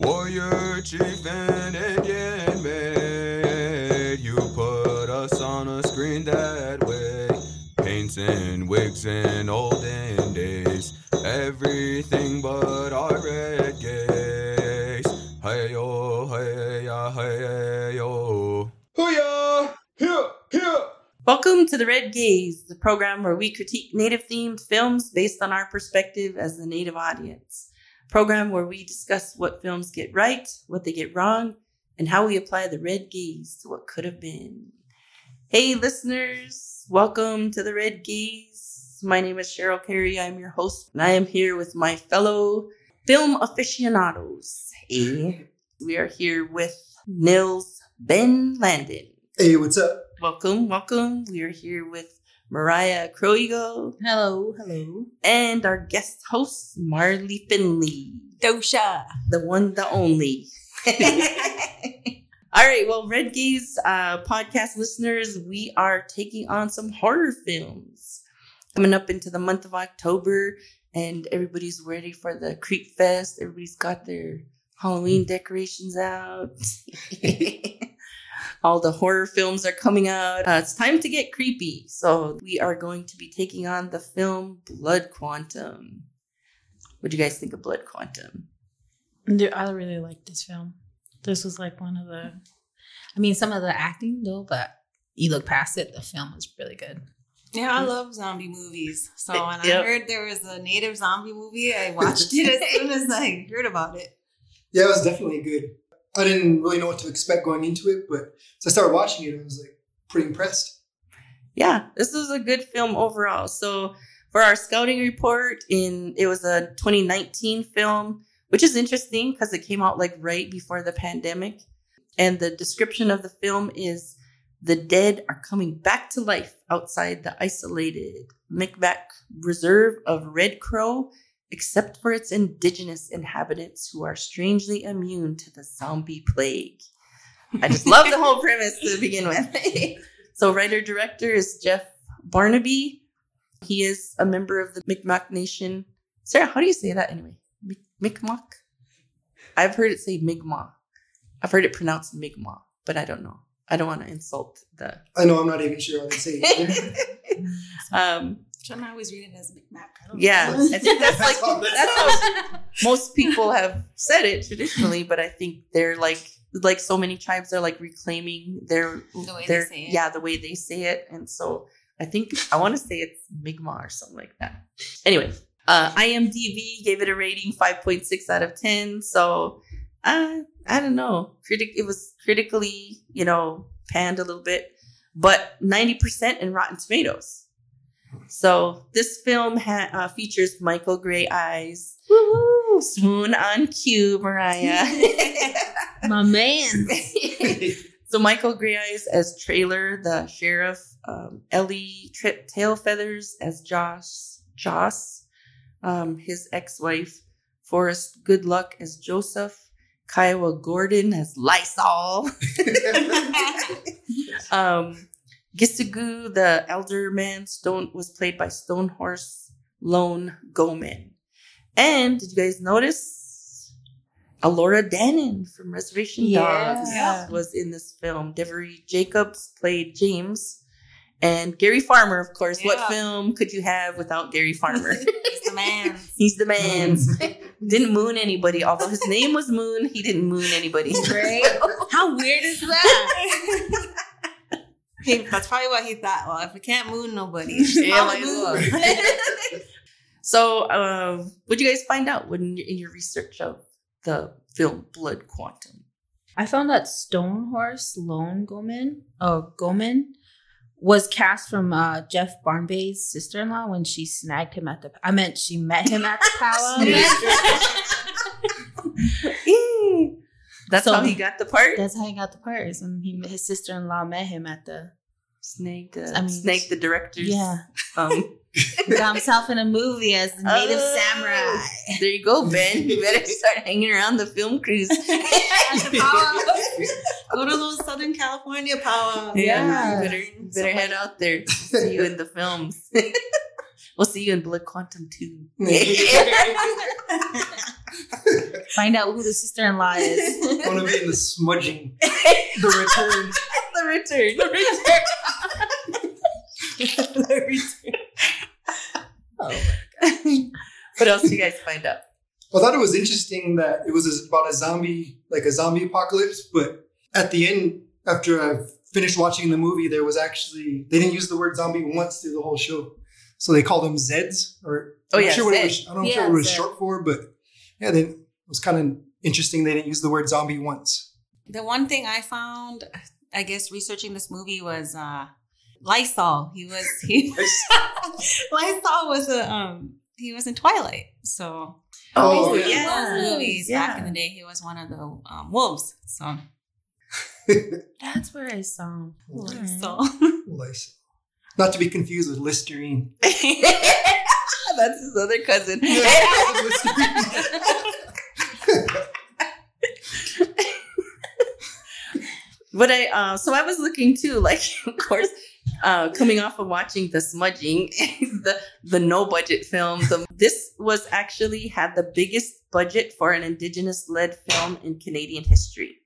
Warrior chief and Indian maid, you put us on a screen that way. Paints and wigs in olden days, everything but our red gaze. Hey yo, hey ya, hey yo. Hoo-yah! Here, here! Welcome to the Red Gaze, the program where we critique Native themed films based on our perspective as the Native audience. Program where we discuss what films get right, what they get wrong, and how we apply the red gaze to what could have been. Hey, listeners, welcome to the Red Gaze. My name is Cheryl Carey. I'm your host, and I am here with my fellow film aficionados. Hey, we are here with Nils Ben Landon. Hey, what's up? Welcome, welcome. We are here with Mariah Croigo Hello, hello. and our guest host, Marley Finley, Dosha. the one, the only. All right, well, Red Gaze uh, podcast listeners, we are taking on some horror films coming up into the month of October, and everybody's ready for the Creep Fest. Everybody's got their Halloween decorations out. All the horror films are coming out. Uh, it's time to get creepy. So, we are going to be taking on the film Blood Quantum. What do you guys think of Blood Quantum? Dude, I really like this film. This was like one of the. I mean, some of the acting though, but you look past it, the film was really good. Yeah, I love zombie movies. So when Yep. I heard there was a native zombie movie, I watched it as soon as I heard about it. Yeah, it was definitely good. I didn't really know what to expect going into it, but so I started watching it. I was like pretty impressed. yeah, this was a good film overall. So for our scouting report, in it was a 2019 film, which is interesting because it came out like right before the pandemic. And the description of the film is the dead are coming back to life outside the isolated Micmac Reserve of Red Crow, except for its indigenous inhabitants who are strangely immune to the zombie plague. I just love the whole premise to begin with. so, writer director is Jeff Barnaby. He is a member of the Mi'kmaq Nation. Sarah, how do you say that anyway? Mi'kmaq? I've heard it say Mi'kmaq. I've heard it pronounced Mi'kmaq, but I don't know. I don't want to insult the. I know I'm not even sure how to say it. um, Shouldn't I always read it as Micmac? I don't yeah, know. I think that's like That's all- that's that's how most people have said it traditionally, but I think they're like like so many tribes are like reclaiming their The way they their say it. yeah the way they say it, and so I think I want to say it's Mi'kmaq or something like that. Anyway, uh, IMDb gave it a rating five point six out of ten. So uh, I don't know, critic it was critically you know panned a little bit, but ninety percent in Rotten Tomatoes. So this film ha- uh, features Michael Greyeyes, swoon on cue, Mariah. My man. so Michael Greyeyes as Traylor, the sheriff, um, Ellie Trip Tailfeathers as Josh, Joss, um, his ex-wife, Forrest Goodluck as Joseph, Kiowa Gordon as Lysol, um, Gisigu, the elder man, Stone was played by Stonehorse Lone Goeman. And did you guys notice? Elora Danan from Reservation Yeah. Dogs Yeah. was in this film. Devery Jacobs played James. And Gary Farmer, of course. What film could you have without Gary Farmer? He's the man. He's the man. didn't moon anybody. Although his name was Moon, he didn't moon anybody. Right? How weird is that? He- that's probably what he thought. Well, if we can't moon nobody, Yeah, I'll moon. So, uh, what did you guys find out when in your research of the film Blood Quantum? I found that Stonehorse Lone Goeman, oh Goeman, was cast from uh, Jeff Barnaby's sister-in-law when she snagged him at the. I meant she met him at the powwow. That's So- how he got the part. That's how he got the part. is When he his sister-in-law met him at the. Snake, uh, I mean, Snake, the director's. Yeah, Um, got himself in a movie as the native Oh. samurai. there you go, Ben. You better start hanging around the film crews. Go to those Southern California powwows. Yeah, Yeah. you better, you better head out there. See you in the films. We'll see you in Blood Quantum 2. Find out who the sister in law is. I want to be in the smudging. The return. the return. The return. oh my gosh. What else do you guys find out? I thought it was interesting that it was about a zombie, like a zombie apocalypse, but at the end, after I finished watching the movie, there was actually they didn't use the word zombie once through the whole show, so they called them Zeds. Or Oh, I'm yeah, not sure what it was, I don't know Yeah, what it was Zed. short for, but yeah, they, it was kind of interesting. They didn't use the word zombie once. The one thing I found, I guess, researching this movie was uh Lysol. He was he Lysol was a um he was in Twilight. So Oh, in yeah. movies yeah. back in the day, he was one of the um, wolves. So That's where I saw him. so Lysol. Not to be confused with Listerine. That's his other cousin. But I, uh, so I was looking too, like, of course, uh, coming off of watching the smudging, the the no budget film. The, this was actually had the biggest budget for an indigenous led film in Canadian history.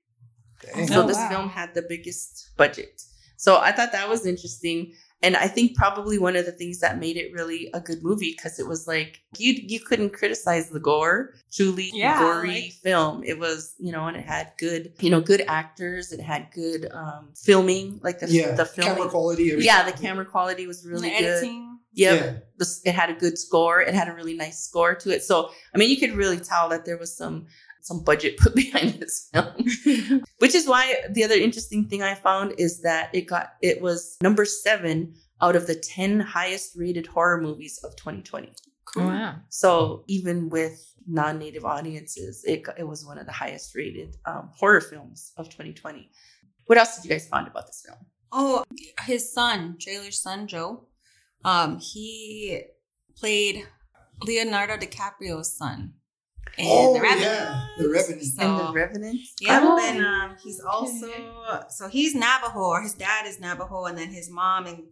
Dang. So Oh, this wow. film had the biggest budget. So I thought that was interesting. And I think probably one of the things that made it really a good movie because it was like you you couldn't criticize the gore, truly Yeah, gory like- film. It was you know, and it had good you know good actors. It had good um, filming, like the yeah, the filming. camera quality. everything. yeah, the camera quality was really the good. editing. Yep. Yeah. It had a good score. It had a really nice score to it. So I mean, you could really tell that there was some some budget put behind this film. Which is why the other interesting thing I found is that it got it was number seven out of the ten highest rated horror movies of 2020. Wow. So even with non-native audiences, it it was one of the highest rated um, horror films of 2020. What else did you guys find about this film? Oh, his son, Jailer's son, Joe. Um, he played Leonardo DiCaprio's son. In Oh, The Revenant. yeah, The Revenant. So- and the Revenant. Yeah, Oh, and um, he's also so he's Navajo, or his dad is Navajo, and then his mom and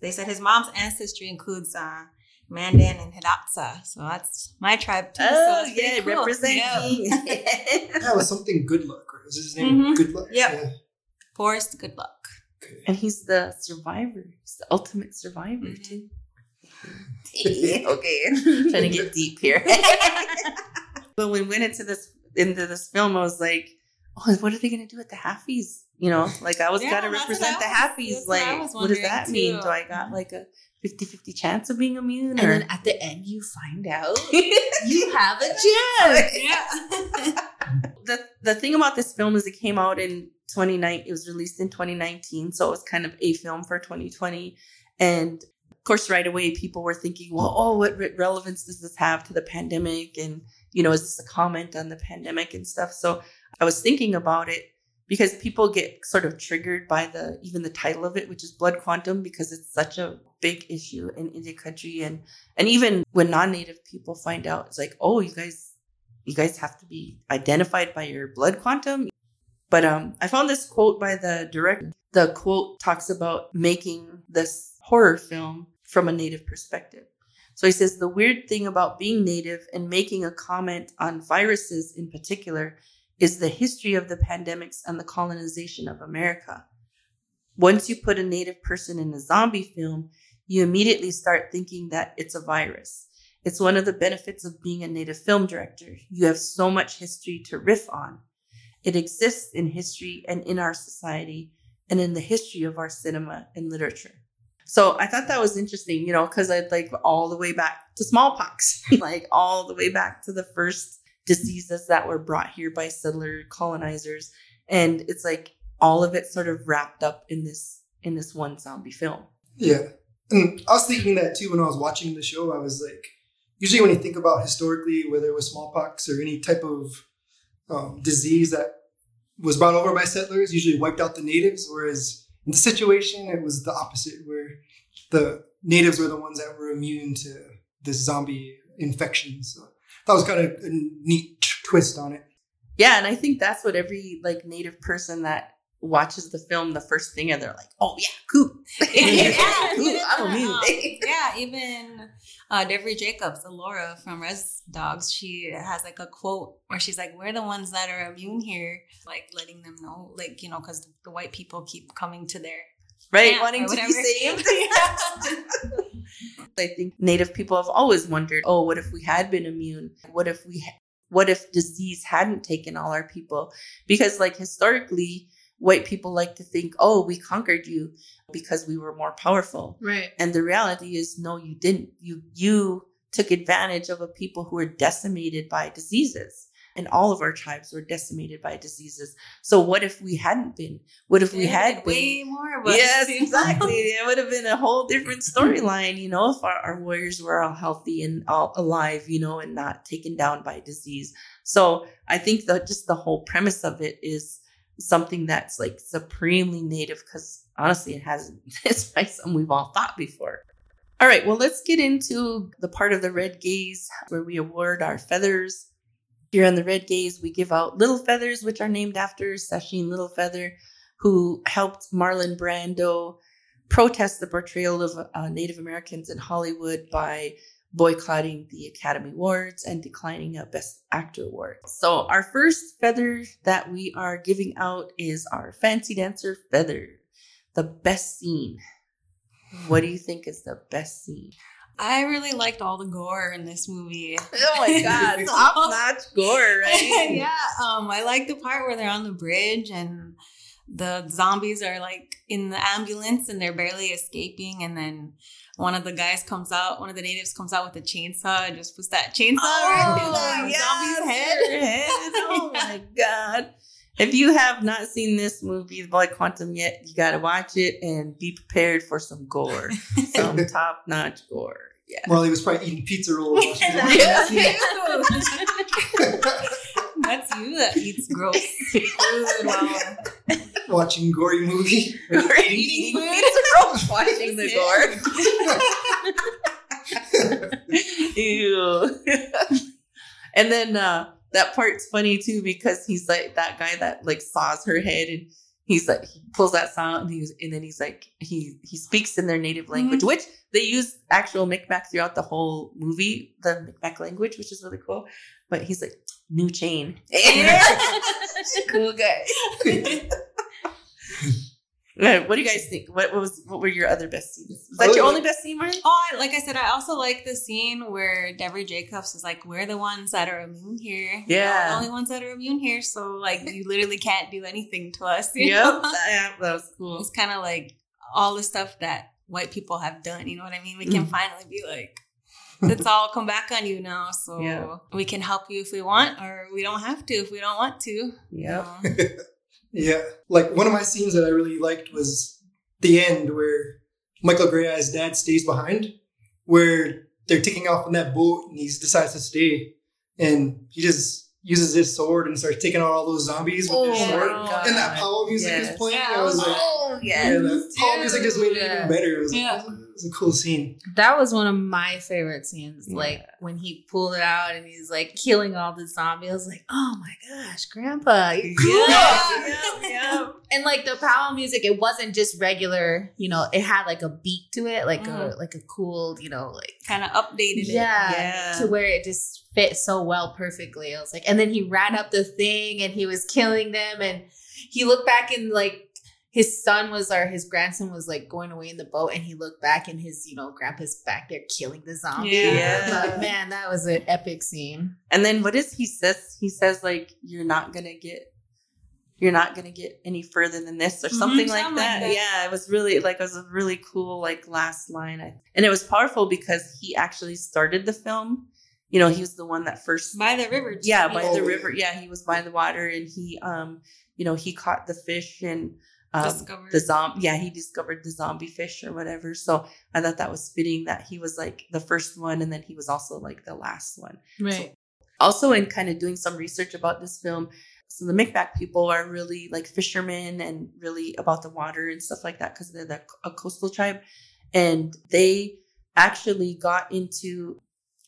they said his mom's ancestry includes uh, Mandan and Hidatsa. So that's my tribe too. so Oh it's pretty yeah, cool. representing. That was something good luck. Right? Was his name Mhm. Goodluck? Yep. Yeah. Forrest, Goodluck. Okay. and he's the survivor. He's the ultimate survivor Mhm. too. okay, trying to get deep here. But when we went into this into this film, I was like, "Oh, what are they going to do with the halfies?" You know, like I was Yeah, got to represent the halfies. that's what Like, what does that wondering, mean? too. Do I got like a 50-50 chance of being immune? And Or then at the end, you find out you have a gem. Yeah. the the thing about this film is it came out in 2019 it was released in 2019 so it was kind of a film for 2020 and of course right away people were thinking well oh what re- relevance does this have to the pandemic and you know is this a comment on the pandemic and stuff so i was thinking about it because people get sort of triggered by the even the title of it which is blood quantum because it's such a big issue in indian country and and even when non-native people find out it's like oh you guys you guys have to be identified by your blood quantum. But um, I found this quote by the director. The quote talks about making this horror film from a native perspective. So he says the weird thing about being native and making a comment on viruses in particular is the history of the pandemics and the colonization of America. Once you put a native person in a zombie film, you immediately start thinking that it's a virus. It's one of the benefits of being a native film director. You have so much history to riff on. It exists in history and in our society and in the history of our cinema and literature. So I thought that was interesting, you know, because I'd like all the way back to smallpox, like all the way back to the first diseases that were brought here by settler colonizers. And it's like all of it sort of wrapped up in this in this one zombie film. Yeah. And I was thinking that too when I was watching the show. I was like, usually when you think about historically, whether it was smallpox or any type of um, disease that was brought over by settlers, usually wiped out the natives. Whereas in the situation, it was the opposite, where the natives were the ones that were immune to this zombie infection. So that was kind of a neat twist on it. Yeah, and I think that's what every like native person that watches the film the first thing and they're like, "Oh yeah, cool, yeah, cool, even, I'm a mute." um, yeah, even uh, Devery Jacobs, Laura from Res Dogs, she has like a quote where she's like, "We're the ones that are immune here," like letting them know, like you know, because the white people keep coming to their right, wanting to be saved. I think Native people have always wondered, oh, what if we had been immune? What if we, ha- what if disease hadn't taken all our people? Because like historically, white people like to think, oh, we conquered you because we were more powerful. Right. And the reality is, no, you didn't. You you took advantage of a people who were decimated by diseases. And all of our tribes were decimated by diseases. So what if we hadn't been? What if we had been been? way more of us. Yes, exactly. It would have been a whole different storyline, you know, if our, our warriors were all healthy and all alive, you know, and not taken down by disease. So I think that just the whole premise of it is something that's like supremely native because honestly, it hasn't. It's by something we've all thought before. All right, well, let's get into the part of the Red Gaze where we award our feathers. Here on the Red Gaze, we give out little feathers, which are named after Sacheen Littlefeather, who helped Marlon Brando protest the portrayal of uh, Native Americans in Hollywood by boycotting the Academy Awards and declining a Best Actor award. So, our first feather that we are giving out is our Fancy Dancer feather, the best scene. What do you think is the best scene? I really liked all the gore in this movie. Oh my God, top notch gore, right? yeah, um, I like the part where they're on the bridge and the zombies are like in the ambulance and they're barely escaping, and then one of the guys comes out, one of the natives comes out with a chainsaw and just puts that chainsaw oh, right through the yes, zombie's head. your head. Oh my God. If you have not seen this movie, The Blood Quantum, yet, you got to watch it and be prepared for some gore, some top notch gore. Yeah. Marley was probably eating pizza rolls. while she was watching Yeah. that scene. That's you that eats gross food while watching gory movie. We're Eating eating food? pizza rolls, watching the gore. Ew. and then uh, that part's funny too because he's like that guy that like saws her head and he's like he pulls that saw and he's and then he's like he he speaks in their native language, which they use actual Micmac throughout the whole movie, the Micmac language, which is really cool. But he's like new chain, cool guy. What do you guys think? What, what was what were your other best scenes? Was that Oh, your only best scene, Martin? Oh, I, like I said, I also like the scene where Devery Jacobs is like, "We're the ones that are immune here. We're Yeah. the only ones that are immune here. So like, you literally can't do anything to us. you Yep, know? that, that was cool. It's kind of like all the stuff that white people have done. You know what I mean? We can Mhm. finally be like, it's all come back on you now. So Yeah. we can help you if we want, or we don't have to if we don't want to. you Yep. know? Um, yeah, like one of my scenes that I really liked was the end where Michael Greyeyes' dad stays behind, where they're taking off on that boat and he decides to stay, and he just uses his sword and starts taking out all those zombies with his Oh sword. my God. And that power music Yes. is playing. Yeah, I was like, Oh yeah, that power music just made it even better. It was, Yeah. Oh it was a cool scene. That was one of my favorite scenes. Yeah. Like when he pulled it out and he's like killing all the zombies. I was like, oh my gosh, Grandpa, you're cool. Yeah, yeah, yeah. And like the power music, it wasn't just regular. You know, it had like a beat to it, like a Mhm. like a cool, you know, like Kind of updated it. yeah, Yeah. to where it just fit so well perfectly. I was like, and then he ran up the thing and he was killing them, and he looked back and like his son was or his grandson was like going away in the boat, and he looked back and his you know grandpa's back there killing the zombies. Yeah. But man, that was an epic scene. And then what is he says? He says like you're not gonna get you're not gonna get any further than this or Mhm, something like something like that. that. Yeah, it was really like it was a really cool like last line. I, and it was powerful because he actually started the film. You know, he was the one that first By the river. yeah by Oh, the river yeah he was by the water and he um you know he caught the fish and um, Discovered. the zombie yeah he discovered the zombie fish or whatever so i thought that was fitting that he was like the first one and then he was also like the last one Right. also in kind of doing some research about this film so the Micmac people are really like fishermen and really about the water and stuff like that because they're the, a coastal tribe and they actually got into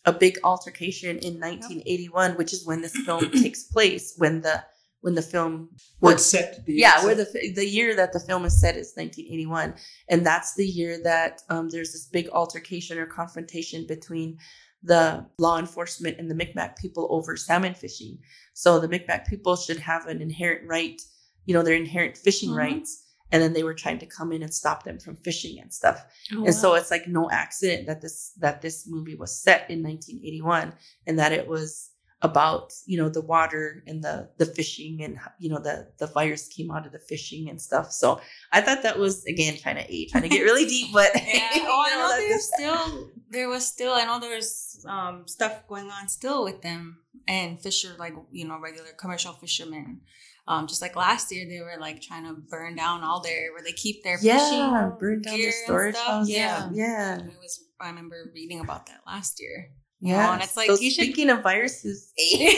a big altercation in 1981 which is when this film takes place when the when the film it's set. The yeah, where the the year that the film is set is 1981, and that's the year that um, there's this big altercation or confrontation between the law enforcement and the Micmac people over salmon fishing. So the Micmac people should have an inherent right, you know, their inherent fishing Mhm. rights, and then they were trying to come in and stop them from fishing and stuff. Oh, And so it's like no accident that this that this movie was set in 1981 and that it was about you know the water and the the fishing and you know the the virus came out of the fishing and stuff. So I thought that was again trying to a trying to get really deep, but Yeah. Oh, I know, know there's still there was still I know there's um stuff going on still with them and fisher like you know regular commercial fishermen. Um, just like last year, they were like trying to burn down all their where they keep their yeah, fishing burn down gear the and storage house. Yeah, yeah, it was. I remember reading about that last year. Yeah. know, and it's like, so you should- speaking of viruses, you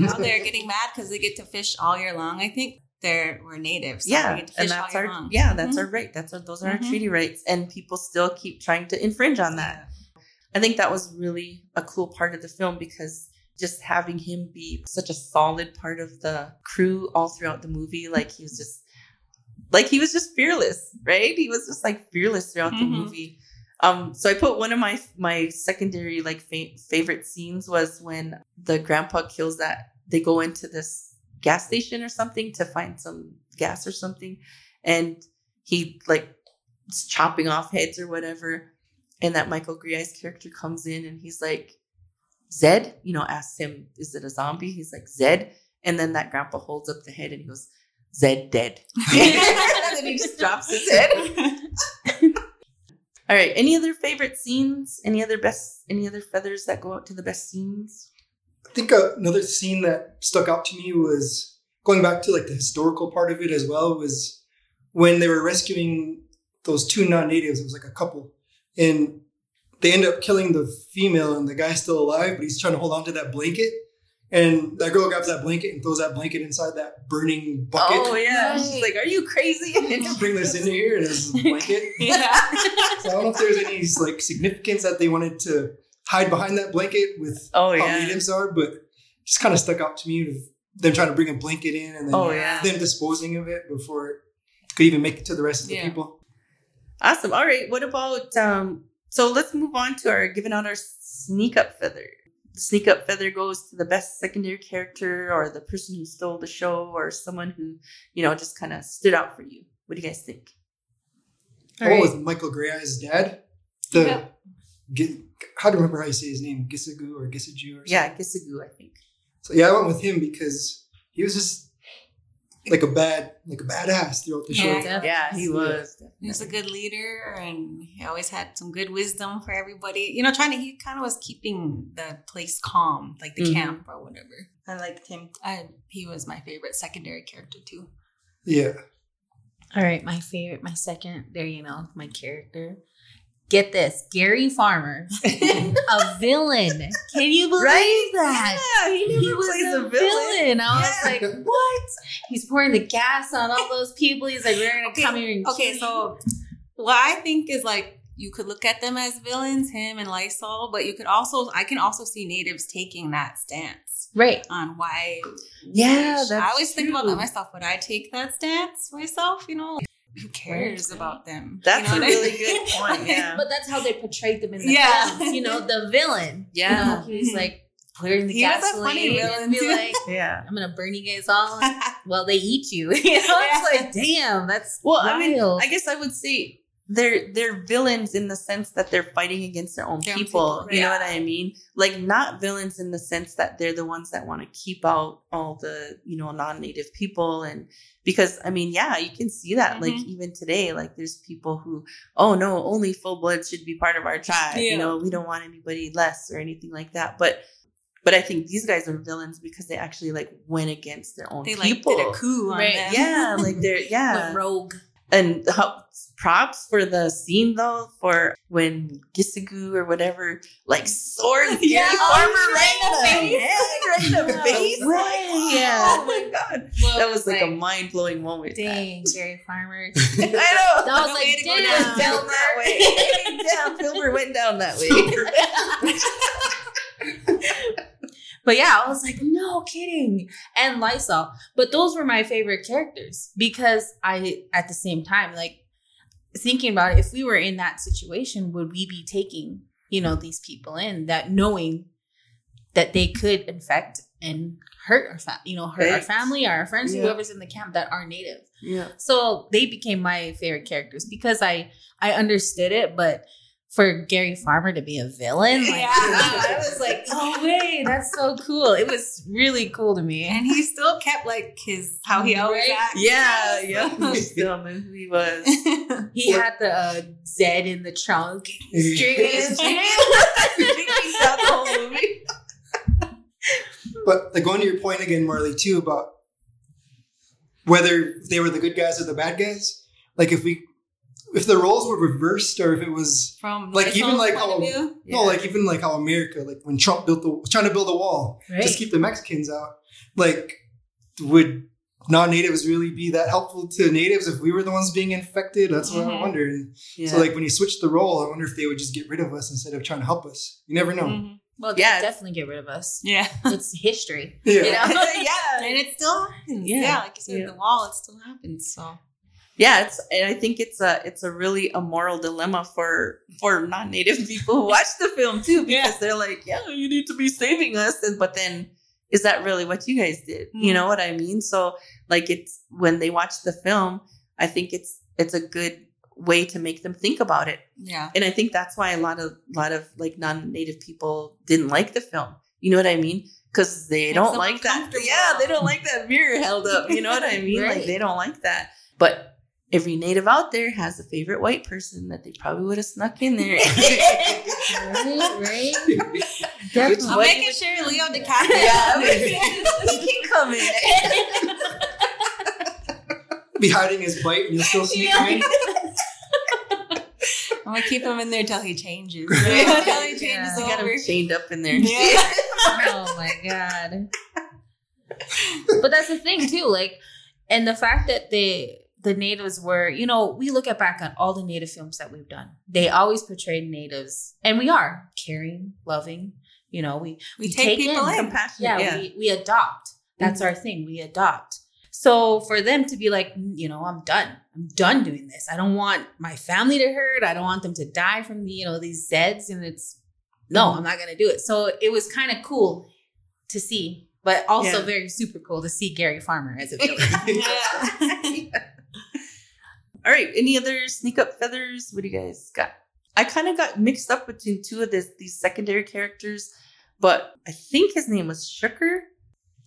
know, they're getting mad because they get to fish all year long. I think they're we're natives. So yeah, they get to and that's our long. yeah, that's Mhm. our right. That's our those are our Mhm. treaty rights, and people still keep trying to infringe on that. I think that was really a cool part of the film because just having him be such a solid part of the crew all throughout the movie, like he was just like he was just fearless, right? He was just like fearless throughout the Mhm. movie. Um, so I put one of my my secondary like fa- favorite scenes was when the grandpa kills that they go into this gas station or something to find some gas or something, and he like chopping off heads or whatever, and that Michael Grie's character comes in and he's like, Zed, you know, asks him, is it a zombie? He's like, Zed. And then that grandpa holds up the head and he goes, Zed dead. and then he just drops his head. All right. Any other favorite scenes? Any other best, any other feathers that go out to the best scenes? I think uh, another scene that stuck out to me was going back to like the historical part of it as well was when they were rescuing those two non-natives. It was like a couple, and they end up killing the female, and the guy's still alive, but he's trying to hold on to that blanket. And that girl grabs that blanket and throws that blanket inside that burning bucket. Oh, yeah. Right. She's like, are you crazy? Just bring this in here, and a blanket. yeah. So I don't know if there's any like significance that they wanted to hide behind that blanket with oh, how yeah. natives are, but just kind of stuck out to me of them trying to bring a blanket in and then Oh, yeah. them disposing of it before it could even make it to the rest of the Yeah. people. Awesome. All right. What about um so let's move on to our giving out our sneak up feather. The sneak up feather goes to the best secondary character or the person who stole the show or someone who, you know, just kind of stood out for you. What do you guys think? All oh, right. with Michael Gray's dad, the Yeah. Gi- how do I remember how you say his name, Gisagu or Gisaju or something. Yeah, Gisagu, I think. So yeah, I went with him because he was just like a bad, like a badass throughout the show. Yeah. Definitely. Yeah, he was. He was a good leader and he always had some good wisdom for everybody. You know, trying to, he kind of was keeping the place calm, like the Mhm. camp or whatever. I liked him. I, he was my favorite secondary character too. Yeah. All right, my favorite, my second, there you know, my character. Get this, Gary Farmer, a villain. Can you believe Right? that? Yeah, he never He was plays a villain. I was like, what? He's pouring the gas on all those people. He's like, we're gonna Okay, come here and Okay, so what I think is like you could look at them as villains, him and Lysol, but you could also I can also see natives taking that stance right, on why. Yeah, I always think about that myself. Would I take that stance myself? You know, who cares about them? That's you know a what I really mean? good point. Yeah. but that's how they portrayed them in the Yeah. films. You know, the villain. Yeah. you know, he was like pouring the He was a gasoline funny and be too. like, yeah. I'm gonna burn you guys all. Well, they eat you. you know, it's like, damn, that's Well, I mean. I guess I would say they're they're villains in the sense that they're fighting against their own Their own people. people, You know yeah. what I mean? Like not villains in the sense that they're the ones that want to keep out all the you know non-native people and because I mean, yeah, you can see that like Mhm. even today, like there's people who oh no, only full blood should be part of our tribe. You know, we don't want anybody less or anything like that. But but I think these guys are villains because they actually like went against their own people. they like did a coup on Right. them. yeah, like they're yeah Went rogue. and how, props for the scene though for when Gisagu or whatever like swords Yeah, Gary oh, Farmer right right in in the the head, right in the face. Right. Yeah. Yeah. Oh my god. Well, That was like a mind blowing moment. dang, Gary Farmer. I know. That was No like, way damn, down. down that way. Damn, Filbert went down that way. But yeah, I was like, no kidding. And Lysol. But those were my favorite characters because I, at the same time, like thinking about it, if we were in that situation, would we be taking, you know, these people in that knowing that they could infect and hurt our family, you know, hurt our family, our friends, Yeah. whoever's in the camp that are native. Yeah. So they became my favorite characters because I I understood it, but for Gary Farmer to be a villain, like, Yeah. I was like, oh wait, that's so cool. It was really cool to me. And he still kept like his how he always Right? acts. Yeah, yeah. Still, who he was. He had the uh, Zed in the trunk, stringing his Drinking chain. the whole movie. But like going to your point again, Marley, too about whether they were the good guys or the bad guys. Like if we, if the roles were reversed, or if it was From Like, even like point of how- view. no, like even like how America, like when Trump built the trying to build a wall, Right. just keep the Mexicans out. Like, would non-natives really be that helpful to natives if we were the ones being infected? That's what I Mhm. wonder. And Yeah. So like when you switch the role, I wonder if they would just get rid of us instead of trying to help us. You never know. Mhm. Well, Yeah. yeah, definitely get rid of us. Yeah. It's history. Yeah. You know? yeah. And it still happens. Yeah. Yeah. like you said, Yeah. the wall, it still happens. So Yeah, it's and I think it's a it's a really a moral dilemma for for non-native people who watch the film too because Yeah. they're like, yeah, you need to be saving us, and but then is that really what you guys did? You Mhm. know what I mean? So like it's when they watch the film, I think it's it's a good way to make them think about it, yeah. and I think that's why a lot of lot of like non-native people didn't like the film. You know what I mean? Because they don't like that. Yeah, they don't like that mirror held up. You know what I mean? Like they don't like that. But every native out there has a favorite white person that they probably would have snuck in there. Right, right. Definitely. I'm What- making sure Leo DiCaprio. yeah, he can come in. Be hiding his bite and you'll still sneak Yeah. in. I'm gonna keep him in there till he changes. Yeah. till he changes Yeah. You got him chained up in there. Yeah. oh my god. But that's the thing too, like, and the fact that they the natives were, you know, we look at back on all the native films that we've done. They always portrayed natives, and we are caring, loving. You know, we We take people in. Compassionate. yeah, Yeah. We, we adopt. That's our thing. We adopt. So for them to be like, "Mm, you know, I'm done. I'm done doing this. I don't want my family to hurt. I don't want them to die from the, you know, these Zeds. And it's no, I'm not gonna do it. So it was kind of cool to see, but also Yeah. very super cool to see Gary Farmer as a villain. Yeah. All right. Any other sneak up feathers? What do you guys got? I kind of got mixed up between two of this, these secondary characters, but I think his name was Shooker.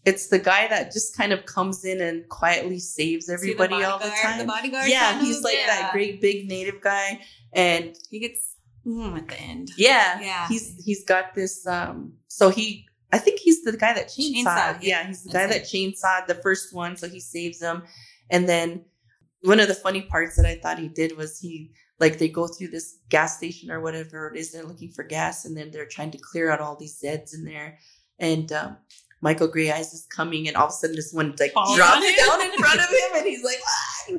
It's the guy that just kind of comes in and quietly saves everybody all the time. The bodyguard. yeah, he's like Yeah. that great big native guy, and He gets mm, at the end. yeah, Yeah. he's he's got this. Um, so he, I think he's the guy that chainsawed. Chainsaw, yeah. yeah. he's the guy that That's chainsawed the first one, so he saves him, and then one of the funny parts that I thought he did was he like they go through this gas station or whatever it is they're looking for gas and then they're trying to clear out all these Zeds in there. And um, Michael Greyeyes is coming and all of a sudden this one like Falls drops on down in front of him and he's like "Ah!"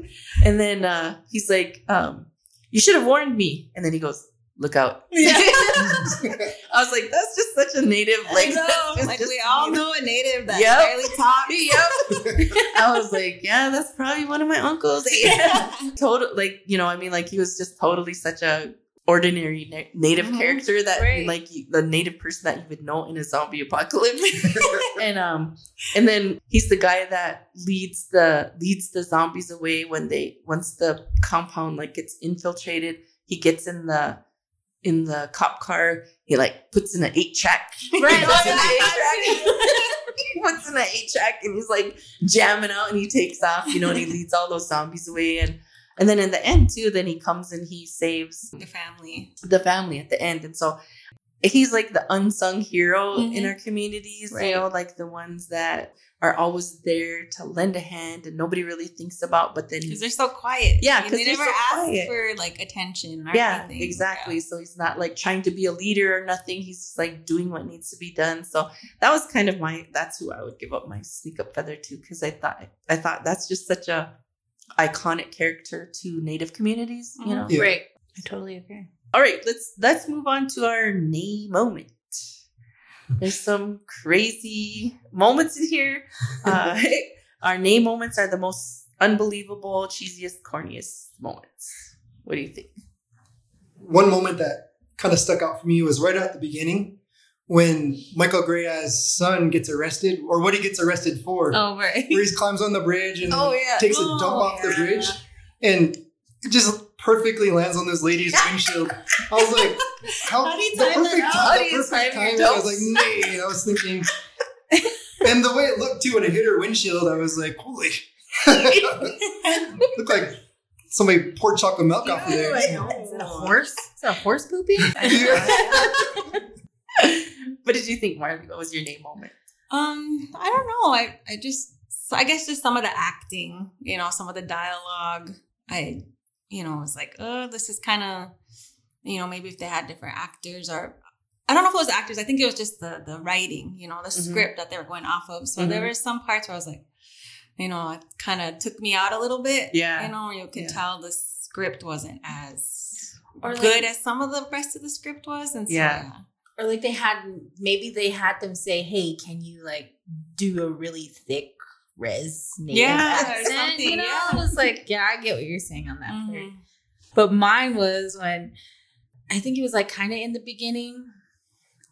and then uh, he's like um, you should have warned me. And then he goes look out I was like that's just such a native like I know. like we all know a native that Yep. barely talks. Yep. I was like, yeah, that's probably one of my uncles. Total, like you know, I mean, like he was just totally such a ordinary na- native Mhm. character that Right. like the native person that you would know in a zombie apocalypse. and um, and then he's the guy that leads the leads the zombies away when they once the compound like gets infiltrated. He gets in the in the cop car. He like puts in an eight track. Right. He puts in an eight track. he puts in an eight track and he's like jamming out and he takes off, you know, and he leads all those zombies away and and then in the end too, then he comes and he saves the family. the family at the end. And so he's like the unsung hero in Mhm. our communities, Right. you know, like the ones that are always there to lend a hand and nobody really thinks about, but then Because they're so quiet. Yeah, And 'cause they they're never so ask quiet. for like attention or yeah, anything. exactly. Yeah. So he's not like trying to be a leader or nothing. He's just like doing what needs to be done. So that was kind of my that's who I would give up my sneak up feather to because I thought I thought that's just such a iconic character to native communities, you Mhm. know. Yeah. Right. I totally agree. All right, let's let's move on to our nay moment. There's some crazy moments in here. Uh, our name moments are the most unbelievable, cheesiest, corniest moments. What do you think? One moment that kind of stuck out for me was right at the beginning when Michael Gray's son gets arrested, or what he gets arrested for. Oh, right. Where he climbs on the bridge and Oh, yeah. takes a Oh, dump off the bridge and just perfectly lands on this lady's windshield. I was like, how, How do you the time that perfect out? time, the perfect time your. I was like, dumps? nay. I was thinking, and the way it looked too when it hit her windshield, I was like, holy. looked like somebody poured chocolate milk off of there. Yeah, Yeah. Is it a horse? Is it a horse pooping? what did you think, Marley? What was your name moment? Um, I don't know. I I just I guess just some of the acting, you know, some of the dialogue. I you know was like, oh, this is kind of, you know, maybe if they had different actors or. I don't know if it was actors. I think it was just the the writing, you know, the Mhm. script that they were going off of. So there Mhm. were some parts where I was like, you know, it kind of took me out a little bit. Yeah. You know, you could Yeah. tell the script wasn't as Or like- good as some of the rest of the script was. And so, Yeah. yeah. Or like they had maybe they had them say, "Hey, can you like do a really thick res native Yeah, accent?" You know, yeah. I was like, "Yeah, I get what you're saying on that part." Mhm. But mine was when I think it was like kind of in the beginning,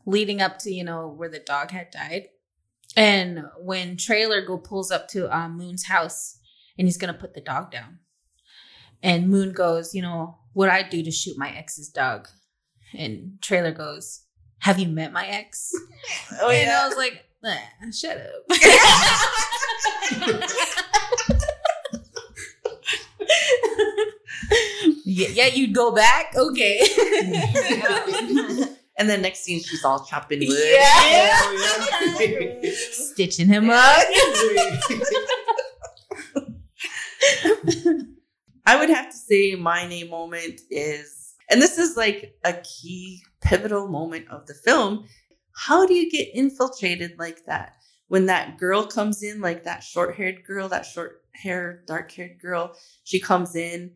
leading up to you know where the dog had died, and when Traylor go pulls up to um, Moon's house and he's gonna put the dog down, and Moon goes, you know, what I do to shoot my ex's dog, and Traylor goes, "Have you met my ex?" Oh and I was like, nah, "Shut up." yeah, yeah, you'd go back. Okay. and then next scene, she's all chopping wood. Yeah. Stitching him up. I would have to say my name moment is, and this is like a key pivotal moment of the film. How do you get infiltrated like that? When that girl comes in, like that short haired girl, that short hair, dark haired girl, she comes in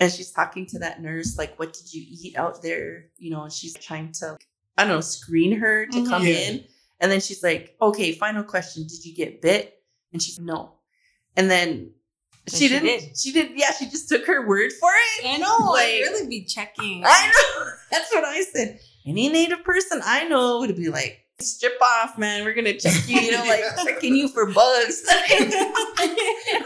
and she's talking to that nurse, like, what did you eat out there? You know, and she's trying to, I don't know, screen her to Mhm. come Yeah. in. And then she's like, okay, final question. Did you get bit? And she's no. And then Then she she didn't. did. She did. Yeah, she just took her word for it. I know. Like- I'd really be checking. I know. That's what I said. Any native person I know would be like, strip off, man. We're gonna check you. You know, like checking you for bugs.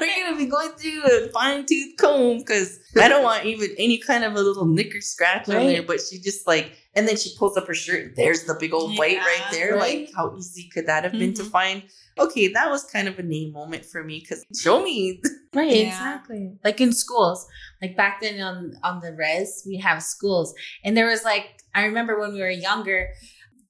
We're gonna be going through a fine tooth comb because I don't want even any kind of a little nicker scratch on there. But she just like, and then she pulls up her shirt. and There's the big old bite Yeah, right there. right. Like, how easy could that have been to Mhm. find? Okay, that was kind of a name moment for me because show me. Right, Yeah. exactly. Like in schools, like back then on on the res, we have schools, and there was like I remember when we were younger,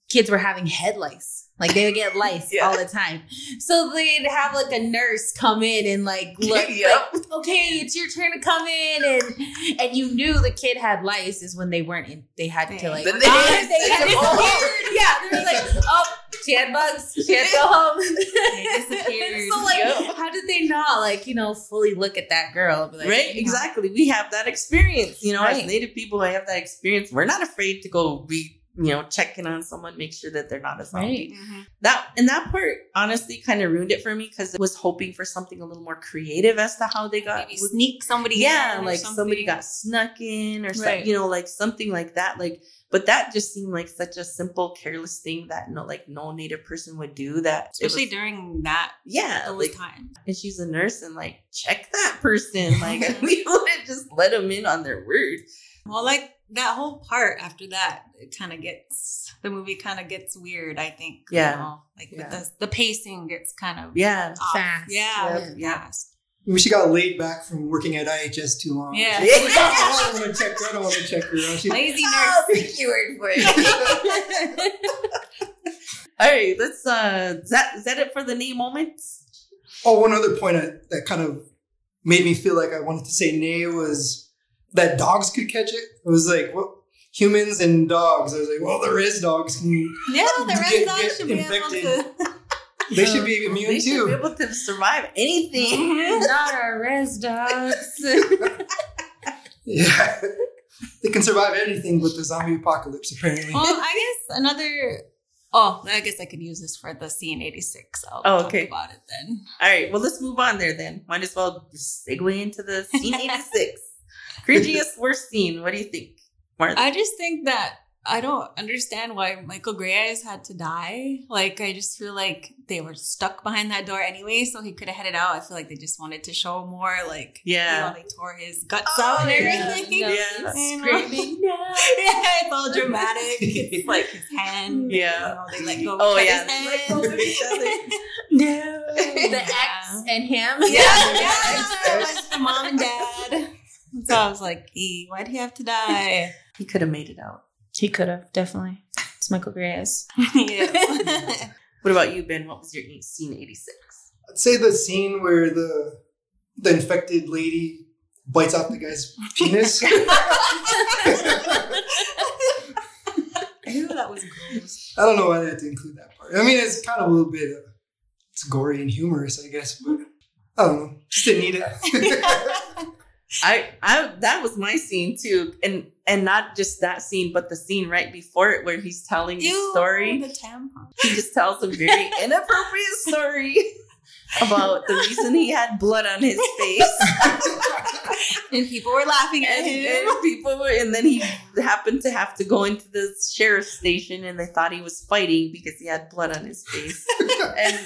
kids were having head lice. Like they would get lice Yeah. all the time, so they'd have like a nurse come in and like look, Yep. like, okay, it's your turn to come in, and and you knew the kid had lice is when they weren't in. They had to like, Then they- ah, they had disappeared. yeah, they were like, oh, she had bugs, she had to go home. disappeared. so like, Yep. how did they not like you know fully look at that girl? Like, right? Exactly. We have that experience. You know, Right. as Native people, I have that experience. We're not afraid to go be, you know, checking on someone, make sure that they're not a zombie. Right. Mhm. That and that part honestly kind of ruined it for me because I was hoping for something a little more creative as to how they got. Maybe sneak somebody. yeah, in or like somebody got snuck in or Right. something, you know, like something like that. Like, but that just seemed like such a simple, careless thing that no, like no native person would do. That especially was- during that yeah, those like times. and she's a nurse and like check that person like we wouldn't just let them in on their word Well, like that whole part after that, it kind of gets the movie kind of gets weird. I think. you Yeah. know? like Yeah. with the the pacing gets kind of yeah off. Fast. Yeah, Yep, yeah. fast. Maybe she got laid back from working at IHS too long. Yeah. She's like, "Oh, I don't want to check her. I don't want to check her. out." She- Lazy I'll nurse. take your word for it all right let's uh is that is that it for the name moments oh, one other point I, that kind of made me feel like I wanted to say nay was that dogs could catch it. It was like, well, humans and dogs. I was like, well, there is dogs can. Yeah, the Get- red dog get should be infected. able to. They should be immune they should be able to survive anything Not our res dogs. Yeah. they can survive anything but the zombie apocalypse, apparently. Well, I guess another Oh, I guess I could use this for the scene 86. I'll Oh, talk okay. about it then. All right, well, let's move on there then. Might as well just segue into the scene 86. Cringiest worst scene. What do you think, Martha? I just think that I don't understand why Michael Greyeyes had to die. Like, I just feel like they were stuck behind that door anyway, so he could have headed out. I feel like they just wanted to show more, like, Yeah. you know, they tore his guts Oh, out and yeah. everything. Yeah. You know? Screaming, no. yeah, it's all dramatic. It's like his hand. Yeah. You know, they let go. Oh, cut yeah. his let hand. go of each other. No. The Yeah. ex and him. Yeah, Yeah. yeah. The mom and dad. So I was like, e, why'd he have to die? He could have made it out. He could have, definitely. It's Michael Greyeyes. yeah. What about you, Ben? What was your scene 86? I'd say the scene where the the infected lady bites off the guy's penis. Ew, that was gross. I don't know why they had to include that part. I mean, it's kind of a little bit, uh, it's gory and humorous, I guess, but I don't know. Just didn't need it. I, I, that was my scene too, and and not just that scene, but the scene right before it where he's telling his Ew, story. The tampon. He just tells a very inappropriate story about the reason he had blood on his face. And people were laughing at and, him. and people were, and then he happened to have to go into the sheriff's station, and they thought he was fighting because he had blood on his face. and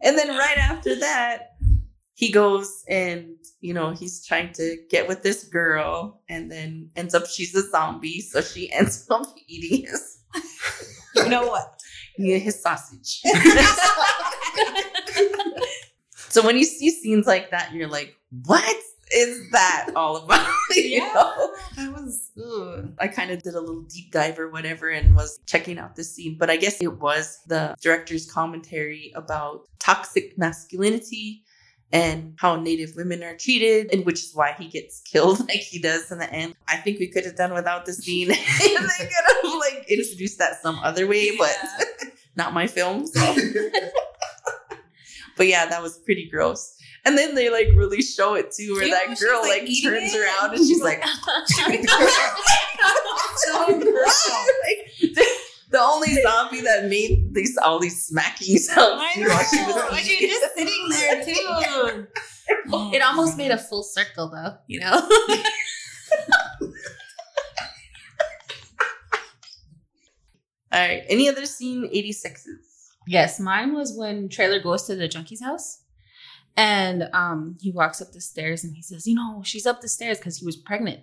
and then right after that, he goes and you know he's trying to get with this girl, and then ends up she's a zombie, so she ends up eating his You know what? eating his sausage. so when you see scenes like that, you're like, what is that all about? you know? That was ugh. I kind of did a little deep dive or whatever and was checking out the scene, but I guess it was the director's commentary about toxic masculinity and how Native women are treated, and which is why he gets killed like he does in the end. I think we could have done without the scene. and they could have like introduced that some other way, but not my film. So. but yeah, that was pretty gross. And then they like really show it too, where that girl like, like, turns it. around and she's like, So gross. Like, the only zombie that made these all these smacking sounds I know. she was Like, you're just sitting there too. It almost made a full circle, though, you know? All right. Any other scene 86s? Yes, mine was when Traylor goes to the junkie's house and um he walks up the stairs and he says, "You know, she's up the stairs cuz he was pregnant."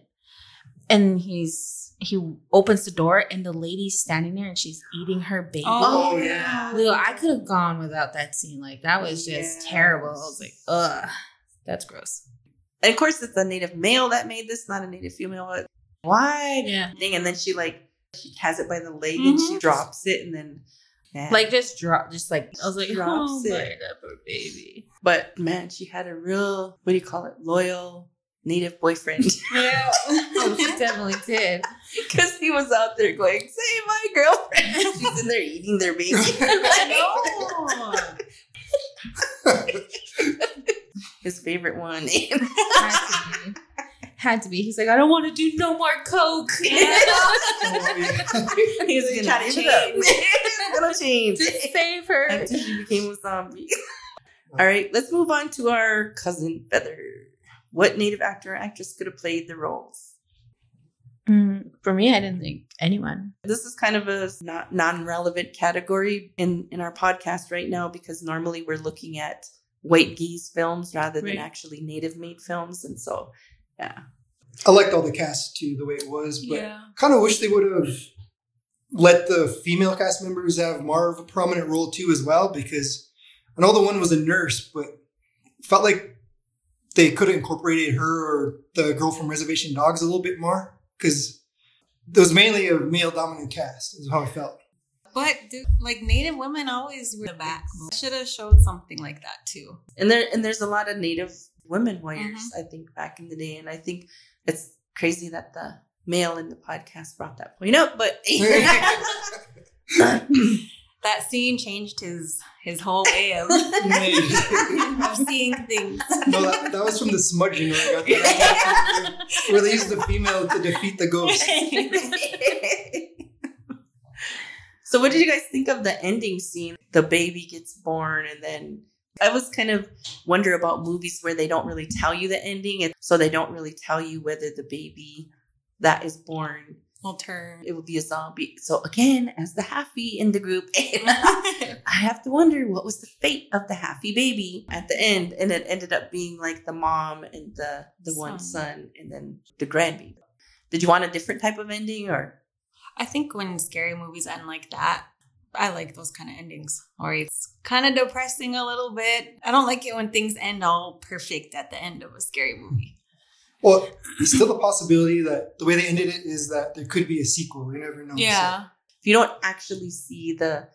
And he's he opens the door and the lady's standing there and she's eating her baby. Oh, yeah. Lil, I could have gone without that scene. Like that was just Yes. terrible. I was like, "Ugh, that's gross." And of course, it's a native male that made this, not a native female. But why? Yeah. Thing. And then she like she has it by the leg and she Mhm. drops it and then man. Like just drop just like I was like, Drops "Oh, it. my that poor baby." But man, she had a real what do you call it? Loyal native boyfriend. Yeah. Oh, she definitely did. Because he was out there going, "Save my girlfriend." She's in there eating their baby. His favorite one. Had to be. Had to be. He's like, I don't want to do no more coke. He's He's gonna trying to give change. Gonna change. Just save her. Until she became a zombie. All right, let's move on to our cousin Feather. What native actor or actress could have played the roles? Mm, for me, I didn't think anyone. This is kind of a not non-relevant category in in our podcast right now because normally we're looking at white gaze films rather than Right. actually native made films, and so yeah, I liked all the cast too, the way it was, but Yeah. kind of wish they would have let the female cast members have more of a prominent role too as well because I know the one was a nurse, but felt like they could have incorporated her or the girl from Reservation Dogs a little bit more because it was mainly a male dominant cast is how I felt. But dude, like native women always were the backbone. Should have showed something like that too. and there and there's a lot of native women warriors Mm-hmm. I think back in the day, and I think it's crazy that the male in the podcast brought that point up, but That scene changed his his whole way of, of seeing things. No, that, that was from the smudging where, I got that. where they used the female to defeat the ghost. So, what did you guys think of the ending scene? The baby gets born, and then I was kind of wonder about movies where they don't really tell you the ending, and so they don't really tell you whether the baby that is born Will turn. it will be a zombie. So again, as the halfie in the group, I have to wonder what was the fate of the halfie baby at the end, and it ended up being like the mom and the the one Son. son, and then the grandbaby. Did you want a different type of ending, or I think when scary movies end like that, I like those kind of endings. Or it's kind of depressing a little bit. I don't like it when things end all perfect at the end of a scary movie. Well, there's still the possibility that the way they ended it is that there could be a sequel. You never know. Yeah. if you don't actually see the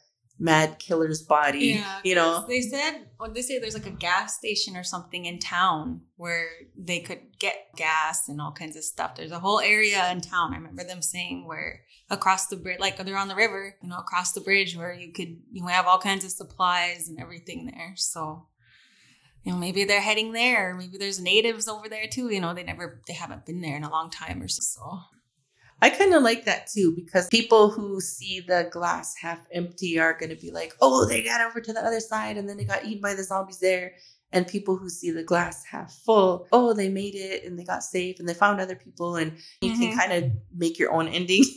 mad killer's body, Yeah. you know? They said, what they say, there's like a gas station or something in town where they could get gas and all kinds of stuff. There's a whole area in town. I remember them saying where across the bridge, like they're on the river, you know, across the bridge where you could, you have all kinds of supplies and everything there. So, you know, maybe they're heading there. Maybe there's natives over there too. You know, they never, they haven't been there in a long time or so. I kind of like that too because people who see the glass half empty are going to be like, oh, they got over to the other side and then they got eaten by the zombies there. And people who see the glass half full, oh, they made it and they got safe and they found other people and you can Mhm. kind of make your own ending.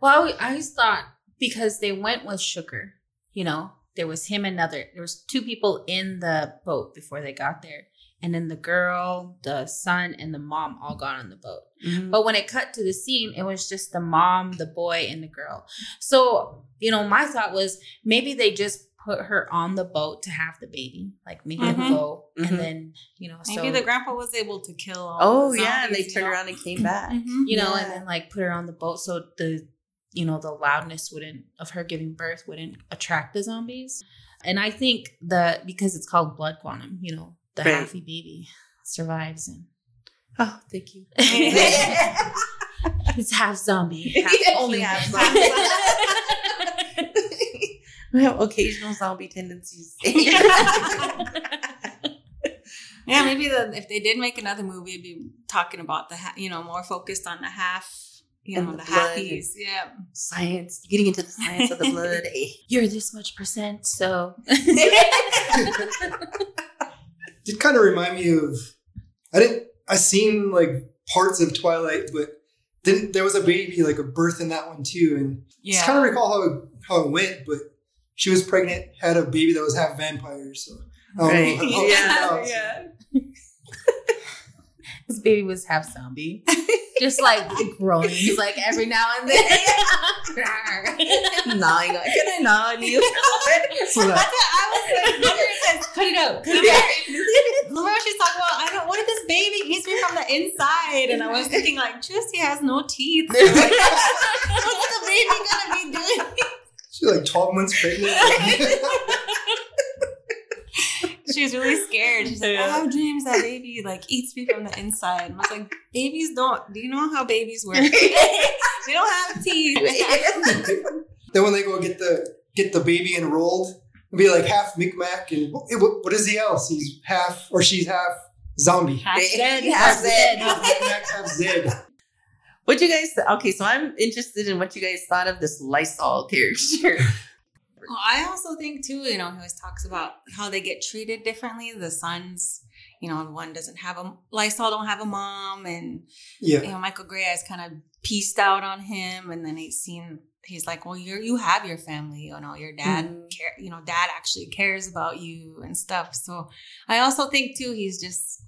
Well, I I always thought because they went with Sugar, you know, there was him and another. There was two people in the boat before they got there, and then the girl, the son, and the mom all got on the boat. But when it cut to the scene, it was just the mom, the boy, and the girl. So you know, my thought was maybe they just put her on the boat to have the baby, like make them Mhm. go, Mhm. and then you know, Maybe so the grandpa was able to kill all Oh, the yeah. And they turned know? around and came back. Mhm. you know, Yeah. and then like put her on the boat so the you know the loudness wouldn't of her giving birth wouldn't attract the zombies. And I think that because it's called blood quantum, you know, the Right. halfy baby survives and Oh, thank you. it's half zombie, half Only half zombie. we have occasional zombie tendencies. Yeah, maybe the if they did make another movie, it'd be talking about the ha- you know more focused on the half, you know, the the, blood halfies. Yeah, science, getting into the science of the blood. eh? You're this much percent, so Did kind of remind me of I didn't I seen like parts of Twilight, but didn't there was a baby like a birth in that one too, and yeah. just kind of recall how it, how it went, but she was pregnant, had a baby that was half vampire, so I don't Right. know how it Yeah, turned so- yeah. this baby was half zombie. Just like groans like every now and then. Gnawing on- Can I gnaw on you? So That's what I was like. Remember it says, cut it out. Cut it out. Remember she's talking about, I don't. What if this baby hits me from the inside? And I was thinking like, Trusty has no teeth. Like, What's the baby gonna be doing? She like 12 months pregnant. She was really scared. She's like, Yeah. Oh, I have dreams that baby like eats me from the inside. And I was like, babies don't. Do you know how babies work? they don't have teeth. then when they go get the get the baby enrolled, it'll be like half Micmac and what, what is he else? He's half or she's half zombie. Half dead, dead, half dead. Half Micmac, half Zed. What you guys? Okay, so I'm interested in what you guys thought of this Lysol character. Well, I also think too, you know, he always talks about how they get treated differently. The sons, you know, one doesn't have a Lysol, don't have a mom, and Yeah. you know, Michael Greyeyes kind of pieced out on him, and then he's seen. He's like, well, you're you have your family, you know, your dad Mhm. care, you know, dad actually cares about you and stuff. So I also think too, he's just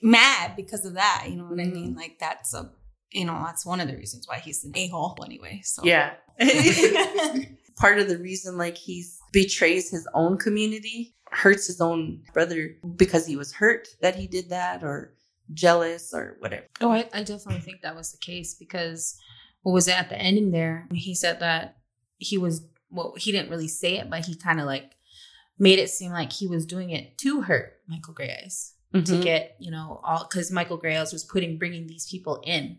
mad because of that. You know what I mean? Like that's a, you know, that's one of the reasons why he's an a hole anyway. So yeah. Part of the reason, like, he betrays his own community, hurts his own brother because he was hurt that he did that, or jealous, or whatever. Oh, I, I definitely think that was the case because what was it at the ending there? He said that he was well, he didn't really say it, but he kind of like made it seem like he was doing it to hurt Michael Greyeyes to Mhm. get you know all because Michael Greyeyes was putting bringing these people in,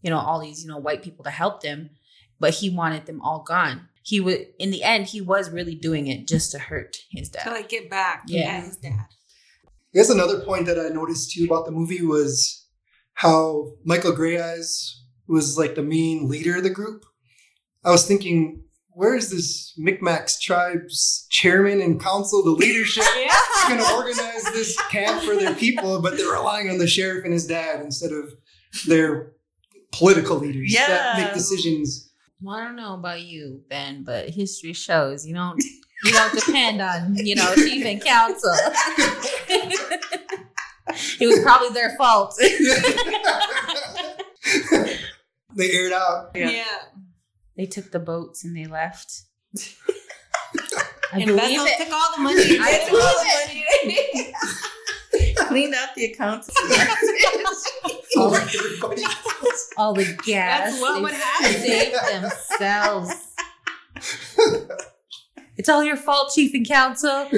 you know all these you know white people to help them, but he wanted them all gone. He would in the end he was really doing it just to hurt his dad. to like get back Yeah. at his dad. I guess another point that I noticed too about the movie was how Michael Greyeyes was like the main leader of the group. I was thinking where is this Micmacs tribe's chairman and council, the leadership? Yeah. going to organize this camp for their people, but they're relying on the sheriff and his dad instead of their political leaders that make decisions. Well, I don't know about you, Ben, but history shows you don't you don't depend on you know chief and council. it was probably their fault. they aired out. Yeah. Yeah. they took the boats and they left. I And believe Bethel it. took all the money. I took all the believe money. Cleaned out the accounts. All like. All the gas. That's what they would happen. Saved themselves. it's all your fault, chief and council.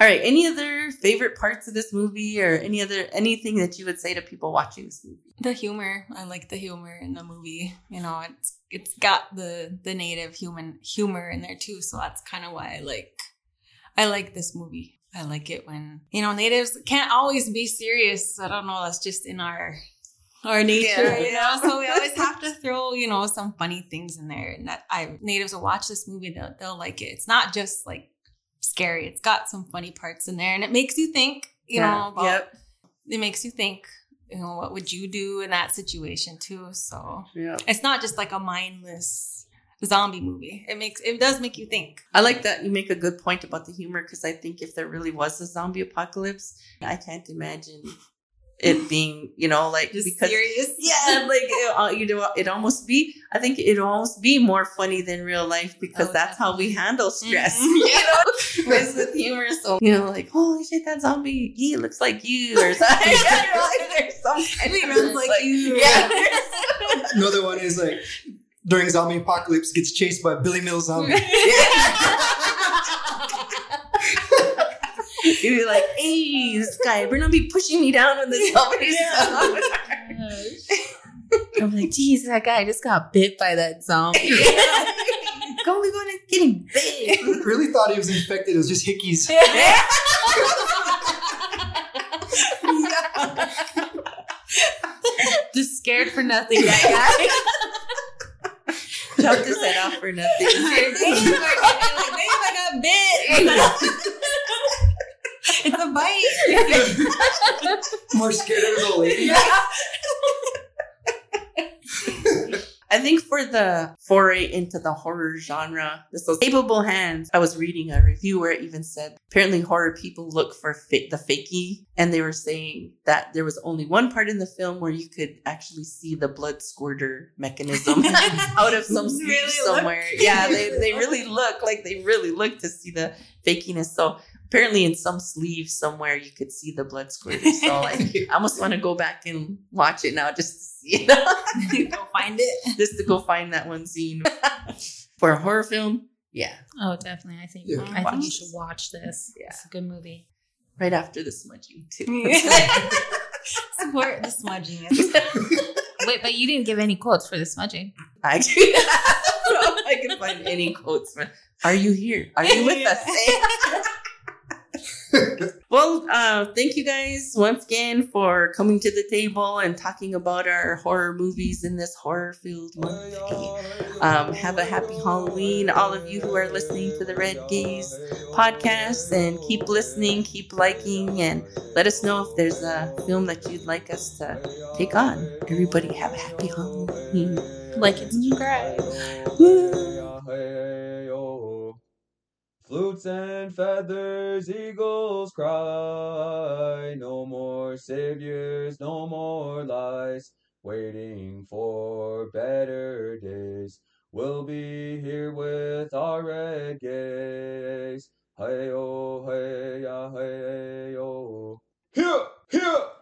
All right. Any other favorite parts of this movie, or any other anything that you would say to people watching this movie? the humor i like the humor in the movie you know it's it's got the the native human humor in there too so that's kind of why i like i like this movie. I like it when you know natives can't always be serious. I don't know that's just in our our nature Yeah. you know? So we always have to throw you know some funny things in there and that i natives will watch this movie they'll, they'll like it. It's not just like scary. It's got some funny parts in there and it makes you think you know about Yep. it makes you think you know what would you do in that situation too? So Yep. it's not just like a mindless zombie movie it makes it does make you think I like that you make a good point about the humor because I think if there really was a zombie apocalypse, I can't imagine it being, you know, like just because serious yeah, like it, uh, you know, it almost be. I think it almost be more funny than real life because Oh, that's how we handle stress. Mhm. You know, with, with humor. So you know, like holy shit, that zombie, he looks like you or something. You know, like, there's some kind He of- runs like you. Yeah. Another one is like during zombie apocalypse gets chased by Billy Mills zombie. You'd be like, hey, this guy, better not be pushing me down with this zombie. I'm like, geez, that guy just got bit by that zombie. Go, we going to getting big. really thought he was infected. It was just hickeys. just scared for nothing, that Chopped his head off for nothing. Like, Damn, I got bit. it's a bite. More scared of his old lady. I think for the foray into the horror genre, this was Capable Hands. I was reading a review where it even said apparently horror people look for fa- the fakey, and they were saying that there was only one part in the film where you could actually see the blood squirter mechanism out of some Really look. somewhere. Yeah, they, they really look like they really look to see the fakiness. So apparently in some sleeve somewhere you could see the blood squirt. So like, I almost want to go back and watch it now just to see it. Go find it. just to go find that one scene for a horror film. Yeah, Oh, definitely. I think Yeah. I think you should watch this. Yeah. It's a good movie. right after the smudging too. Support the smudging. Wait, but you didn't give any quotes for the smudging. Actually, I can find any quotes. From, Are you here? Are you with us? Well, uh, thank you guys once again for coming to the table and talking about our horror movies in this horror-filled month. Um, have a happy Halloween, all of you who are listening to the Red Gaze podcast, and keep listening, keep liking, and let us know if there's a film that you'd like us to take on. Everybody, have a happy Halloween. Like and subscribe. Flutes and feathers, eagles cry. No more saviors, no more lies. Waiting for better days. We'll be here with our red gaze. Hey oh, hey ya, hey oh. Here, here.